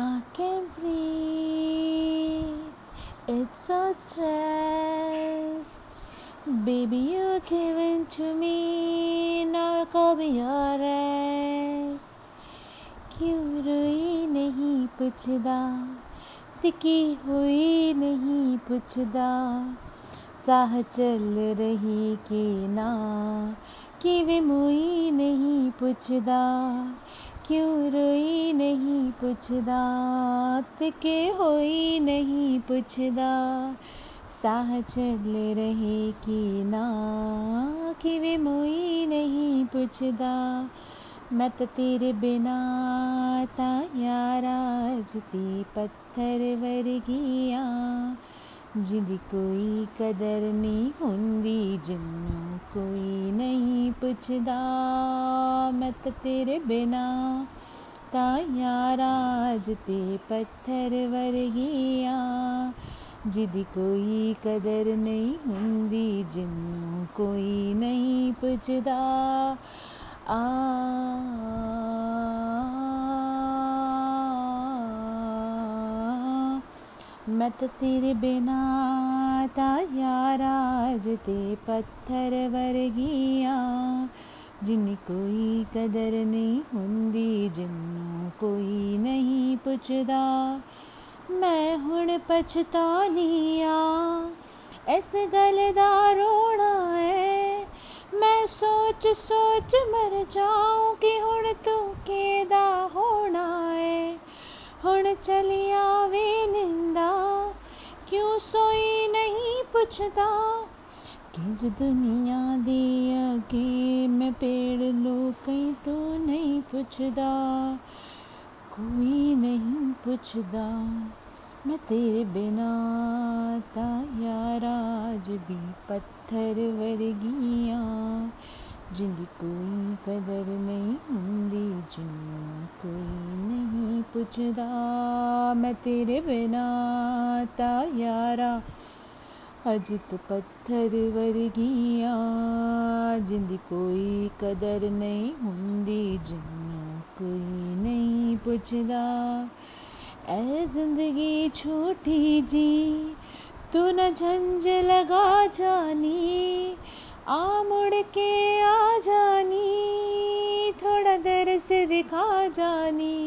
I can't breathe. It's so stress. Baby, you're giving to me. Now call me your ex. क्यों रोई नहीं पुछदा तिकी हुई नहीं पुछदा साह चल रही कि ना कि वे मुई नहीं पुछदा, क्यों रोई नहीं पुछदा, तिके होई नहीं पुछदा, साह चल रहे कि ना कि वे मोई नहीं पुछदा। मैं तो तेरे बिना ता यारा जती पत्थर वर्गिया जिंद कोई कदर नहीं हुंदी जिन्नू कोई नहीं पुछदा। मैं तो तेरे बिना ता यारा जते पत्थर वर्गिया जिद कोई कदर नहीं हुंदी जिन्नू कोई नहीं पुछदा। आ। मैं तो तेरे बिना ता यारा जते पत्थर वर्गिया। जिन कोई कदर नहीं हुंदी जिन्नू कोई नहीं पुछदा। मैं हुण पछतानी आ इस गल दा रोना है मैं सोच सोच मर जाऊँ कि हुण तू केदा होना है हुण चलिया वे किंज दुनिया दी अगे मैं पेड़ लो, कहीं तो नहीं पुछदा। कोई नहीं पुछदा, मैं तेरे बिना ता यारा अज भी पत्थर वर्गिया। जिंदी कोई कदर नहीं हुंदी, जिन्नू कोई नहीं पुछदा। मैं तेरे बिना ता यारा अज तो पत्थर वर्गिया, जिंदी कोई कदर नहीं हुंदी जिन्नू कोई नहीं पुछदा। ऐ ज़िंदगी छोटी जी, तू न झंझ लगा जानी, आ मुड़ के आ जानी, थोड़ा दर से दिखा जानी।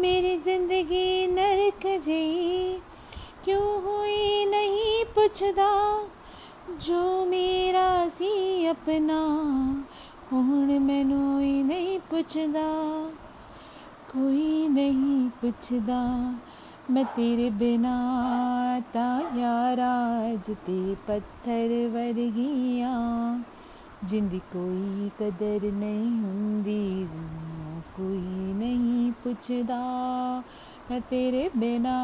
मेरी ज़िंदगी नरक जी क्यों हुई नहीं पुछदा जो मेरा सी अपना हुण मैनू ही नहीं पुछदा कोई नहीं पुछदा मैं तेरे बिना ता यारा जते पत्थर वर्गिया जिंदी कोई कदर नहीं हुंदी जिन्नू कोई नहीं पुछदा तेरे बिना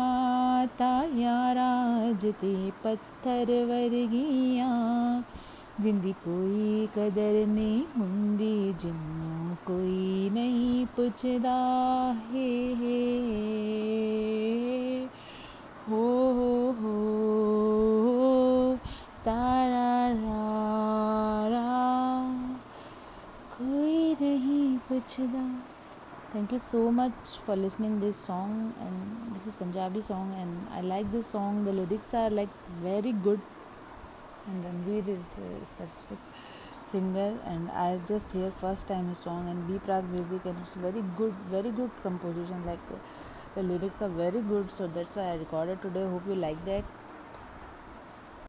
ता यारा जते पत्थर वर्गिया। जिंदी कोई कदर नहीं हुंदी, जिन्नू कोई नहीं पुछदा, हे हे। हो हो हो, तारा रा कोई नहीं पुछदा। Thank you so much for listening this song and this is punjabi song and i like this song. The lyrics are like very good. And ranveer is a specific singer and i just hear first time his song and b prag music and it's very good very good composition. Like the lyrics are very good so that's why i recorded today. Hope you like that